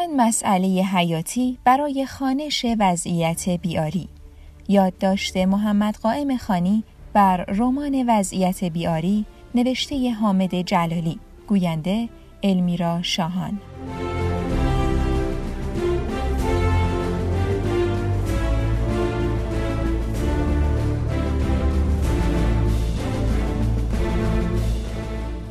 چند مسئله حیاتی برای خانش وضعیت بیاری. یادداشت محمد قائم خانی بر رمان وضعیت بیاری نوشته حامد جلالی. گوینده المیرا شاهان.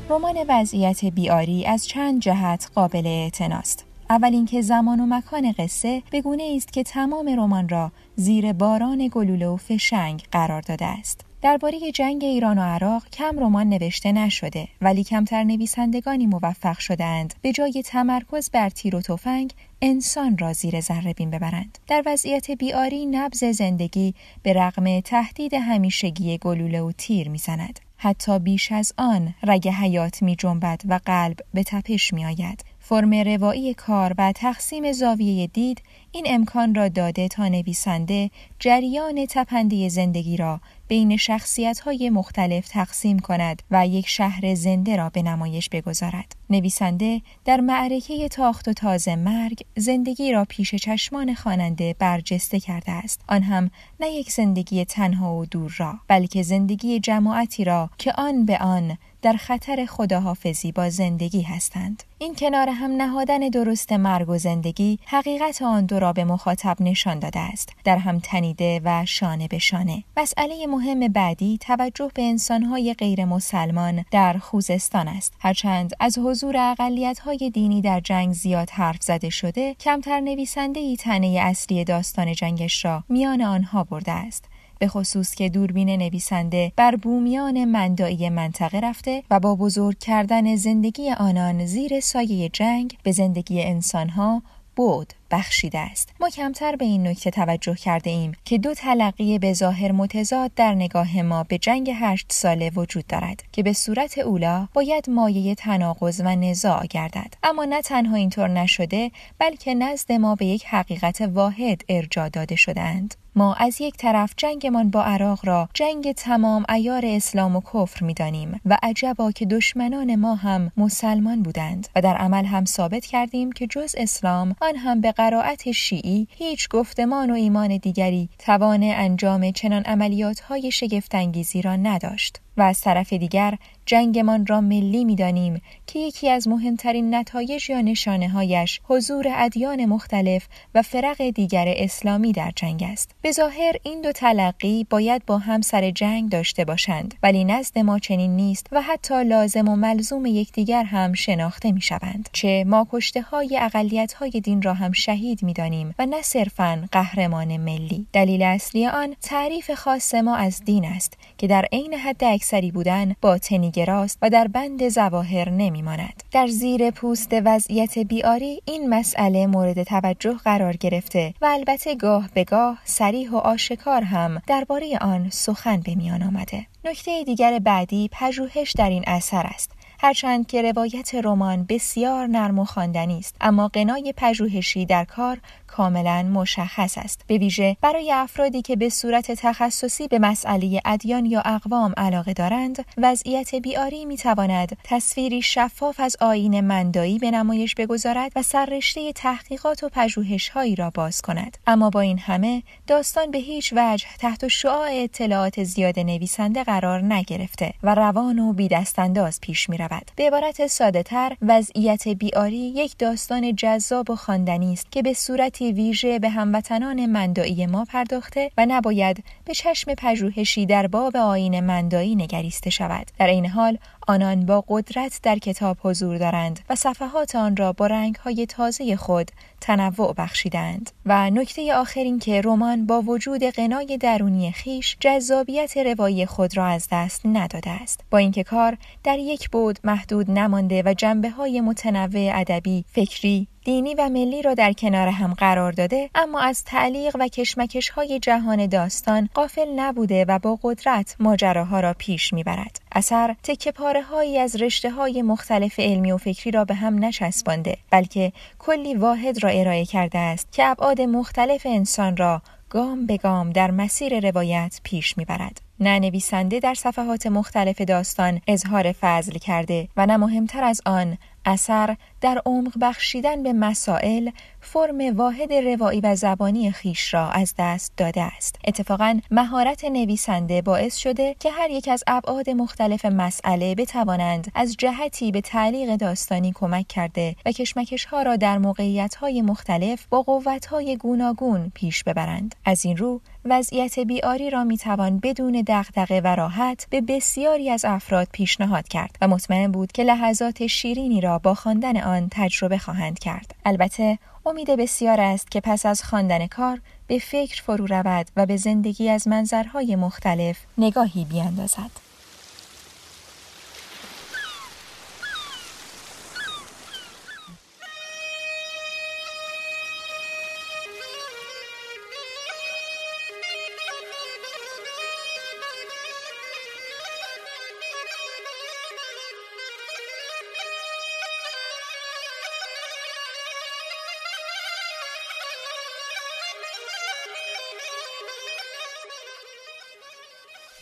رمان وضعیت بیاری از چند جهت قابل اعتناست. اول اینکه زمان و مکان قصه به گونه است که تمام رمان را زیر باران گلوله و فشنگ قرار داده است. درباره جنگ ایران و عراق کم رمان نوشته نشده ولی کمتر نویسندگانی موفق شدند به جای تمرکز بر تیر و تفنگ انسان را زیر ذره بین ببرند در وضعیت بیاری نبز زندگی به رغم تهدید همیشگی گلوله و تیر می‌زند حتی بیش از آن رگ حیات می جنبد و قلب به تپش می آید. فرم روایی کار و تقسیم زاویه دید این امکان را داده تا نویسنده جریان تپنده زندگی را بین شخصیت های مختلف تقسیم کند و یک شهر زنده را به نمایش بگذارد. نویسنده در معرکه تاخت و تازه مرگ زندگی را پیش چشمان خواننده برجسته کرده است. آن هم نه یک زندگی تنها و دور را بلکه زندگی جماعتی را که آن به آن در خطر خداحافظی با زندگی هستند. این کنار هم نهادن درست مرگ و زندگی حقیقت آن دو را به مخاطب نشان داده است. در هم تنیده و شانه به شانه. مسئله مهم بعدی توجه به انسانهای غیر مسلمان در خوزستان است. هرچند از حضور اقلیت‌های دینی در جنگ زیاد حرف زده شده کمتر نویسنده ای تنه اصلی داستان جنگش را میان آنها برده است. به خصوص که دوربین نویسنده بر بومیان مندایی منطقه رفته و با بزرگ کردن زندگی آنان زیر سایه جنگ به زندگی انسانها بود. بخشیده است. ما کمتر به این نکته توجه کرده ایم که دو تلقی به ظاهر متضاد در نگاه ما به جنگ هشت ساله وجود دارد که به صورت اولا باید مایه تناقض و نزاع گردد. اما نه تنها اینطور نشده بلکه نزد ما به یک حقیقت واحد ارجا داده شدهاند. ما از یک طرف جنگمان با عراق را جنگ تمام ایار اسلام و کفر می‌دانیم و عجبا که دشمنان ما هم مسلمان بودند و در عمل هم ثابت کردیم که جز اسلام آن هم به قرائت شیعی هیچ گفتمان و ایمان دیگری توان انجام چنان عملیات های شگفتانگیزی را نداشت. و از طرف دیگر جنگمان را ملی می‌دانیم که یکی از مهمترین نتایج یا نشانه هایش حضور ادیان مختلف و فرق دیگر اسلامی در جنگ است. به ظاهر این دو تلقی باید با هم سر جنگ داشته باشند ولی نزد ما چنین نیست و حتی لازم و ملزوم یکدیگر هم شناخته می شوند. چه ما کشته های اقلیت های دین را هم شهید می دانیم و نه صرفا قهرمان ملی. دلیل اصلی آن تعریف خاص ما از دین است که در عین حد اکثری بودن باطنی گراست و در بند زواهر نمیماند. در زیر پوست وضعیت بیاری این مسئله مورد توجه قرار گرفته و البته گاه به گاه سریح و آشکار هم درباره آن سخن به میان آمده. نکته دیگر بعدی پژوهش در این اثر است. هرچند که روایت رمان بسیار نرم و خواندنی است اما قنای پژوهشی در کار کاملا مشخص است به ویژه برای افرادی که به صورت تخصصی به مسئله ادیان یا اقوام علاقه دارند وضعیت بیاری می تواند تصویری شفاف از آین مندایی به نمایش بگذارد و سررشته تحقیقات و پژوهش هایی را باز کند اما با این همه داستان به هیچ وجه تحت شعاع اطلاعات زیاد نویسنده قرار نگرفته و روان و بیدستانداز پیش می رود. به عبارت ساده تر وضعیت بیاری یک داستان جذاب و خواندنی است که به صورتی ویژه به هموطنان مندایی ما پرداخته و نباید به چشم پژوهشی در باب آین مندایی نگریسته شود. در این حال آنان با قدرت در کتاب حضور دارند و صفحات آن را با رنگهای تازه خود تنوع بخشیدند. و نکته آخر این که رمان با وجود قنای درونی خیش جذابیت روایی خود را از دست نداده است. با اینکه کار در یک بود محدود نمانده و جنبه های متنوع ادبی فکری دینی و ملی را در کنار هم قرار داده اما از تعلیق و کشمکش های جهان داستان قافل نبوده و با قدرت ماجراها را پیش می‌برد. اثر تکه پاره هایی از رشته های مختلف علمی و فکری را به هم نچسبانده بلکه کلی واحد را ارائه کرده است که ابعاد مختلف انسان را گام به گام در مسیر روایت پیش می‌برد. نه نویسنده در صفحات مختلف داستان اظهار فضل کرده و نه مهمتر از آن اثر در عمق بخشیدن به مسائل فرم واحد روایی و زبانی خیش را از دست داده است. اتفاقا مهارت نویسنده باعث شده که هر یک از ابعاد مختلف مسئله بتوانند از جهتی به تعلیق داستانی کمک کرده و کشمکش ها را در موقعیت های مختلف با قوت های گوناگون پیش ببرند. از این رو وضعیت بیاری را می‌توان بدون دغدغه و راحت به بسیاری از افراد پیشنهاد کرد و مطمئن بود که لحظات شیرینی را با خواندن آن تجربه خواهند کرد. البته امید بسیار است که پس از خواندن کار به فکر فرو رود و به زندگی از منظرهای مختلف نگاهی بیاندازد.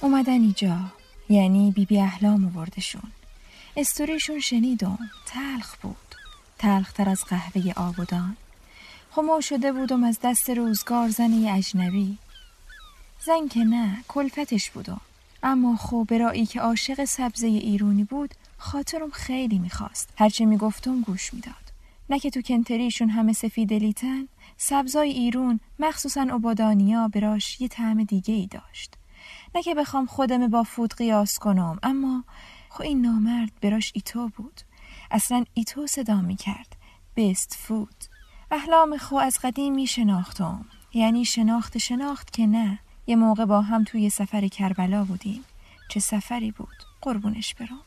اومدن اینجا. یعنی بیبی بی احلام آوردشون. استوریشون شنیدم تلخ بود. تلختر از قهوه آبودان خمو شده بودم از دست روزگار زنی اجنبی. زن که نه کلفتش بودم اما خوب برایی که عاشق سبزه ایرونی بود خاطرم خیلی می‌خواست. هرچه می‌گفتم گوش می‌داد. نه که تو کنتریشون همه سفید لیتن سبزای ایرون مخصوصا عبادانیا براش یه طعم دیگه ای داشت. نه که بخوام خودم با فود قیاس کنم اما خو این نامرد براش ایتو بود. اصلا ایتو صدا می کرد بیست فود احلام خو از قدیم می شناختم یعنی شناخت شناخت که نه. یه موقع با هم توی سفر کربلا بودیم. چه سفری بود؟ قربونش برام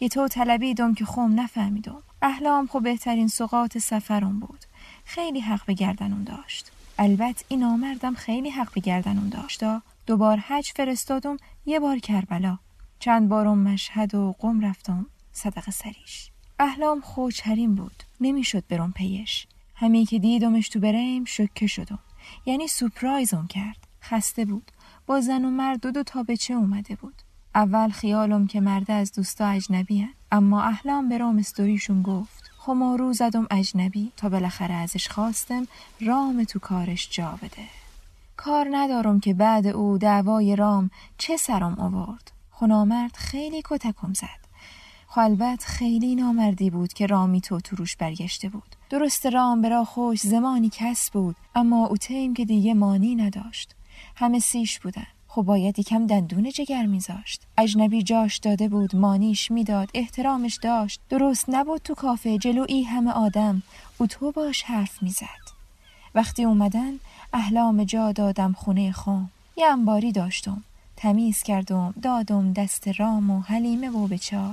یه تو طلبیدم که خوم نفهمیدم. احلام خو بهترین سقاط سفرم بود. خیلی حق به گردنم داشت. البته این آمردم خیلی حق به گردنم داشت دوبار حج فرستادم یه بار کربلا. چند بارم مشهد و قم رفتم صدق سریش. احلام خوچرین بود نمی‌شد برم پیش. همی که دیدمش تو بریم شکه شدم. یعنی سپرایزم کرد. خسته بود. با زن و مرد دو دو تا به چه اومده بود. اول خیالم که مرده از دوستا اجنبی هن. اما احلام برام استوریشون گفت خمارو زدم اجنبی تا بالاخره ازش خواستم رام تو کارش جا بده. کار ندارم که بعد او دعوای رام چه سرم آورد. خنامرد خیلی کتکم زد. خلبت خیلی نامردی بود که رامی تو روش برگشته بود. درست رام برا خوش زمانی کس بود اما او تیم که دیگه مانی نداشت. همه سیش بودن. خب باید یکم دندون جگر میذاشت. اجنبی جاش داده بود مانیش می‌داد احترامش داشت. درست نبود تو کافه جلوی همه آدم. او تو باش حرف می‌زد. وقتی اومدن احلام جا دادم خونه خام. یه انباری داشتم. تمیز کردم دادم دست رام و حلیمه و بچا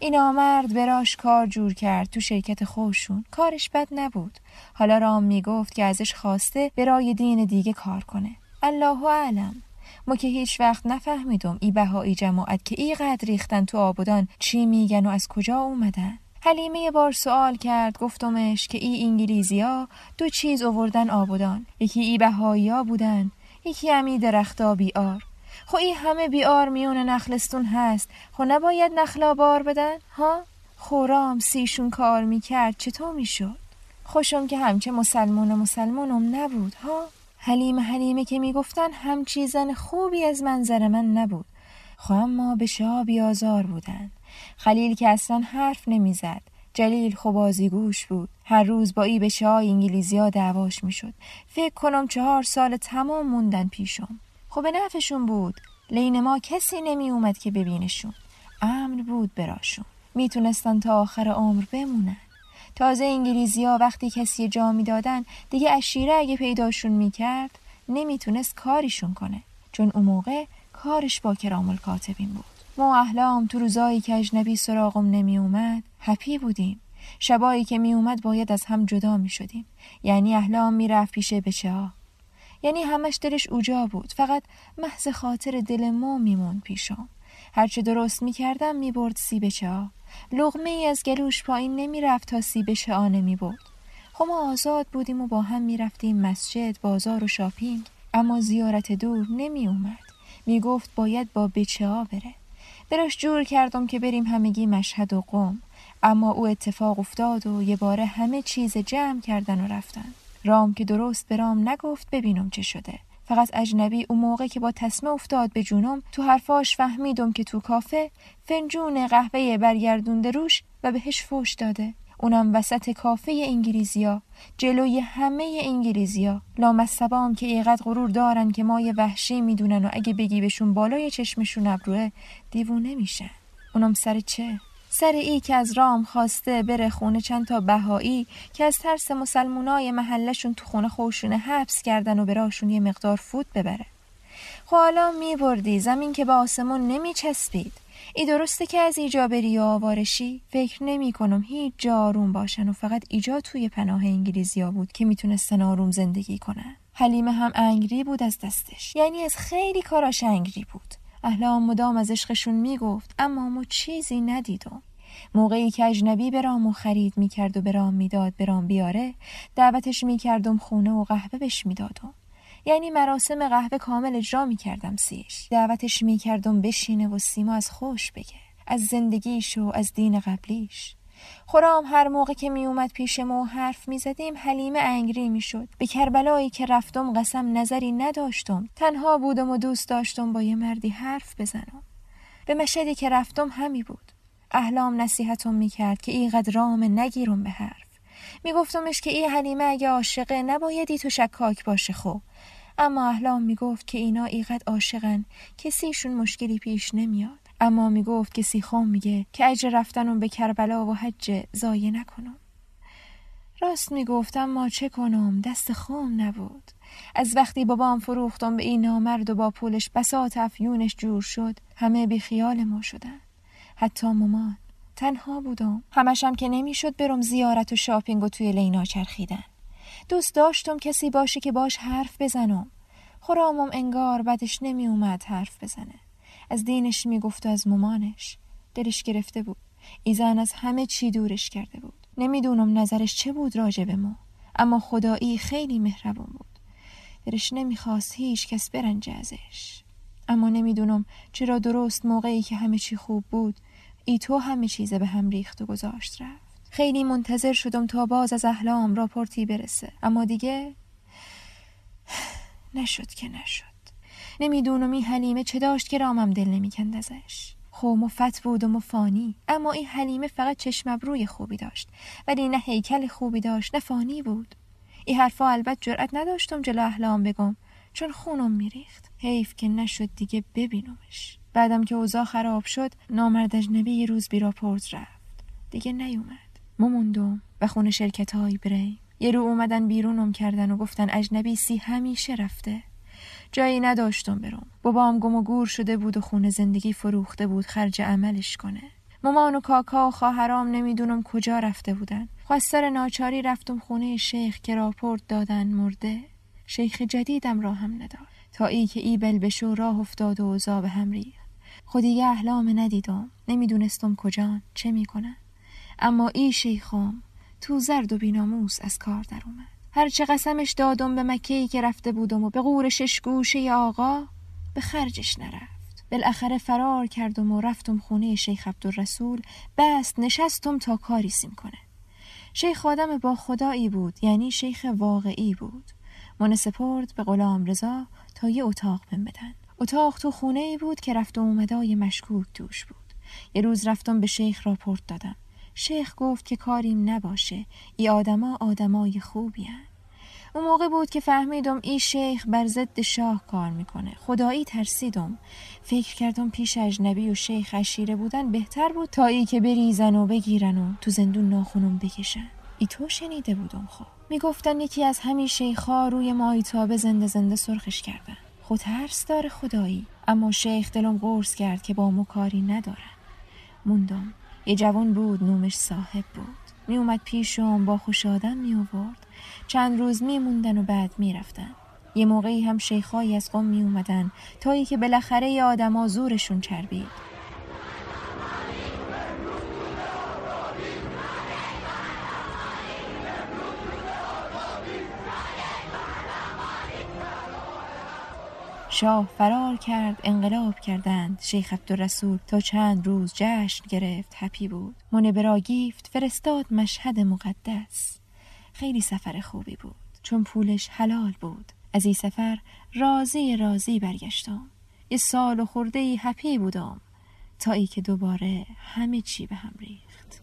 این آمرد براش کار جور کرد تو شرکت خوشون کارش بد نبود. حالا رام می‌گفت که ازش خواسته برای دین دیگه کار کنه. الله اعلم. ما که هیچ وقت نفهمیدم ای بهایی جماعت که ای قدر ریختن تو آبودان چی میگن و از کجا اومدن. حلیمه بار سوال کرد گفتمش که ای انگلیزیا دو چیز اووردن آبودان. یکی ای بهایی بودن یکی امی درختا بیار. خو ای همه بیار میون نخلستون هست. خو نباید نخلا بار بدن ها؟ خورام سیشون کار می‌کرد چطور می‌شد؟ خوشم که همچه مسلمون مسلمونم نبود ها؟ حلیم حلیمه که می‌گفتن هم چیزن خوبی از منظر من نبود. خو اما به شاه بیازار بودن. خلیل که اصلا حرف نمی‌زد. جلیل خوبازی گوش بود. هر روز با ای به شاه انگلیزیا دعواش می‌شد. فکر کنم چهار سال تمام موندن پیشم. خب به نفشون بود. لین ما کسی نمی اومد که ببینشون. امن بود براشون. می‌تونستن تا آخر عمر بمونن. تازه انگلیزیا وقتی کسی جا می‌دادن دیگه اشیره اگه پیداشون می‌کرد نمی‌تونست کاریشون کنه. چون اون موقع کارش با کرام الکاتبین بود. ما احلام تو روزایی که اجنبی سراغم نمی اومد هپی بودیم. شبایی که می اومد باید از هم جدا می شدیم یعنی احلام می رفت پیش بچه ها یعنی همش دلش اوجا بود. فقط محض خاطر دل ما میمون پیشم هرچه درست می کردم می برد سی بچه ها لغمه ای از گلوش پایین نمی رفت تا سی بچه ها نمی برد خب ما آزاد بودیم و با هم می رفتیم مسجد بازار و شاپینگ. اما زیارت دور نمی اومد می گفت باید با بچه ها بره. براش جور کردم که بریم همگی مشهد و قم. اما او اتفاق افتاد و یه باره همه چیز جمع کردن و رفتن. رام که درست به رام نگفت ببینم چه شده. فقط اجنبی اون موقع که با تسمه افتاد به جونم تو حرفاش فهمیدم که تو کافه فنجون قهوه برگردونده روش و بهش فوش داده. اونم وسط کافه انگلیزیا جلوی همه انگلیزیا. لامصبام که ایقدر غرور دارن که ما یه وحشی می‌دونن و اگه بگی بهشون بالای چشمشون ابروه دیوونه میشن. اونم سر چه؟ سر ای که از رام خواسته بره خونه چند تا بهایی که از ترس مسلمونای محلشون تو خونه خوشونه حبس کردن و براشون یه مقدار فود ببره. حالا می بردی زمین که به آسمون نمی چسبید ای درسته که از ایجا بری و آوارشی فکر نمی کنم هیچ جا آروم باشن و فقط ایجا توی پناه انگلیزیا بود که می‌تونستن آروم زندگی کنن. حلیمه هم انگری بود از دستش. یعنی از خیلی کاراش انگری بود. اهلا مدام از عشقشون می‌گفت اما ما چیزی ندیدم. موقعی که اجنبی برامو خرید می‌کرد و برام می‌داد برام بیاره دعوتش می‌کردم خونه و قهوه بش می‌دادم. یعنی مراسم قهوه کامل اجرا می‌کردم سیش دعوتش می‌کردم بشینه و سیما از خوش بگه از زندگیش و از دین قبلیش خورام هر موقع که می اومد پیش ما حرف می زدیم حلیمه انگری می شد. به کربلایی که رفتم قسم نظری نداشتم. تنها بودم و دوست داشتم با یه مردی حرف بزنم. به مشهدی که رفتم همی بود. احلام نصیحتم می کرد که ایقدر رام نگیرم به حرف. می گفتمش که ای حلیمه اگه عاشقه نبایدی تو شکاک باشه خو. اما احلام می گفت که اینا ایقدر عاشقن کسیشون مشکلی پیش نمیاد. اما می گفت که سیخام میگه که اجر رفتنم به کربلا و حج زایه نکنم. راست می گفتم ما چه کنم دست خام نبود. از وقتی بابام فروختم به این نامرد و با پولش بسات افیونش جور شد همه بی خیال ما شدن. حتی مامان تنها بودم. همشم که نمی‌شد برم زیارت و شاپینگ و توی لینا چرخیدن. دوست داشتم کسی باشه که باش حرف بزنم. خرامم انگار بدش نمی اومد حرف بزنه. از دینش می‌گفت و از مامانش. دلش گرفته بود. ایزن از همه چی دورش کرده بود. نمی‌دونم نظرش چه بود راجع به ما. اما خدایی خیلی مهربون بود. دلش نمی‌خواست هیچ کس برنجه ازش. اما نمی‌دونم چرا درست موقعی که همه چی خوب بود ای تو همه چیزه به هم ریخت و گذاشت رفت. خیلی منتظر شدم تا باز از احلام راپورتی برسه. اما دیگه نشد که نشد. نمی‌دونم این حلیمه چه داشت که رامم دل نمی‌کند ازش خو مفت بود و مفانی. اما این حلیمه فقط چشم ابروی خوبی داشت. ولی نه هیکل خوبی داشت نه فانی بود. این حرفا البته جرأت نداشتم جلو احلام بگم چون خونم میریخت. حیف که نشد دیگه ببینمش. بعدم که اوضاع خراب شد نامرد اجنبی یه روز بی راپورت رفت. دیگه نیومد. مموندم و خونه شرکت های بریم. یه رو اومدن بیرونم کردن و گفتن اجنبی سی همیشه رفته. جایی نداشتم برم. بابام گم و گور شده بود و خونه زندگی فروخته بود. خرج عملش کنه. مامان و کاکا و خواهرام نمی‌دونم کجا رفته بودن. خواستر ناچاری رفتم خونه شیخ که راپورت دادن مرده. شیخ جدیدم راهم نداد. تا ای که ای بل بشو راه افتاد و اوضاع به هم ریخت. خودیگه احلام ندیدم. نمی‌دونستم کجان چه می‌کنن اما ای شیخم تو زرد و بیناموس از کار در اومد هرچه قسمش دادم به مکهی که رفته بودم و به قورشش گوشه آقا به خرجش نرفت. بالاخره فرار کردم و رفتم خونه شیخ عبدالرسول. بست نشستم تا کاری سیم کنه شیخ آدم با خدایی بود یعنی شیخ واقعی بود. من سپرد به غلام رضا تا یه اتاق بهم بدن. اتاق تو خونه ای بود که رفت و اومدای مشکوک توش بود. یه روز رفتم به شیخ راپورت دادم. شیخ گفت که کاریم نباشه. ای آدما آدمای خوبی هن. اون موقع بود که فهمیدم ای شیخ بر ضد شاه کار می‌کنه. خدایی ترسیدم. فکر کردم پیش اجنبی و شیخ عشیره بودن بهتر بود تا ای که بریزن و بگیرن و تو زندون ناخونم بکشن. ای تو شنیده بودم خب. می‌گفتن یکی از همین شیخها روی مایتابه زنده زنده سرخش کردن. خود ترس داره خدایی. اما شیخ دلم قرص کرد که با مو کاری ندارن موندم. یه جوان بود نومش صاحب بود. می اومد پیشم با خوش آدم می آورد چند روز می موندن و بعد می رفتن. یه موقعی هم شیخایی از قوم می اومدن تا که بالاخره ی آدم زورشون چربید. شاه فرار کرد انقلاب کردند. شیخ عبدالرسول تا چند روز جشن گرفت هپی بود. منبرا گیفت فرستاد مشهد مقدس. خیلی سفر خوبی بود چون پولش حلال بود. از این سفر راضی راضی برگشتم. یه سال و خورده هپی بودم تا ای که دوباره همه چی به هم ریخت.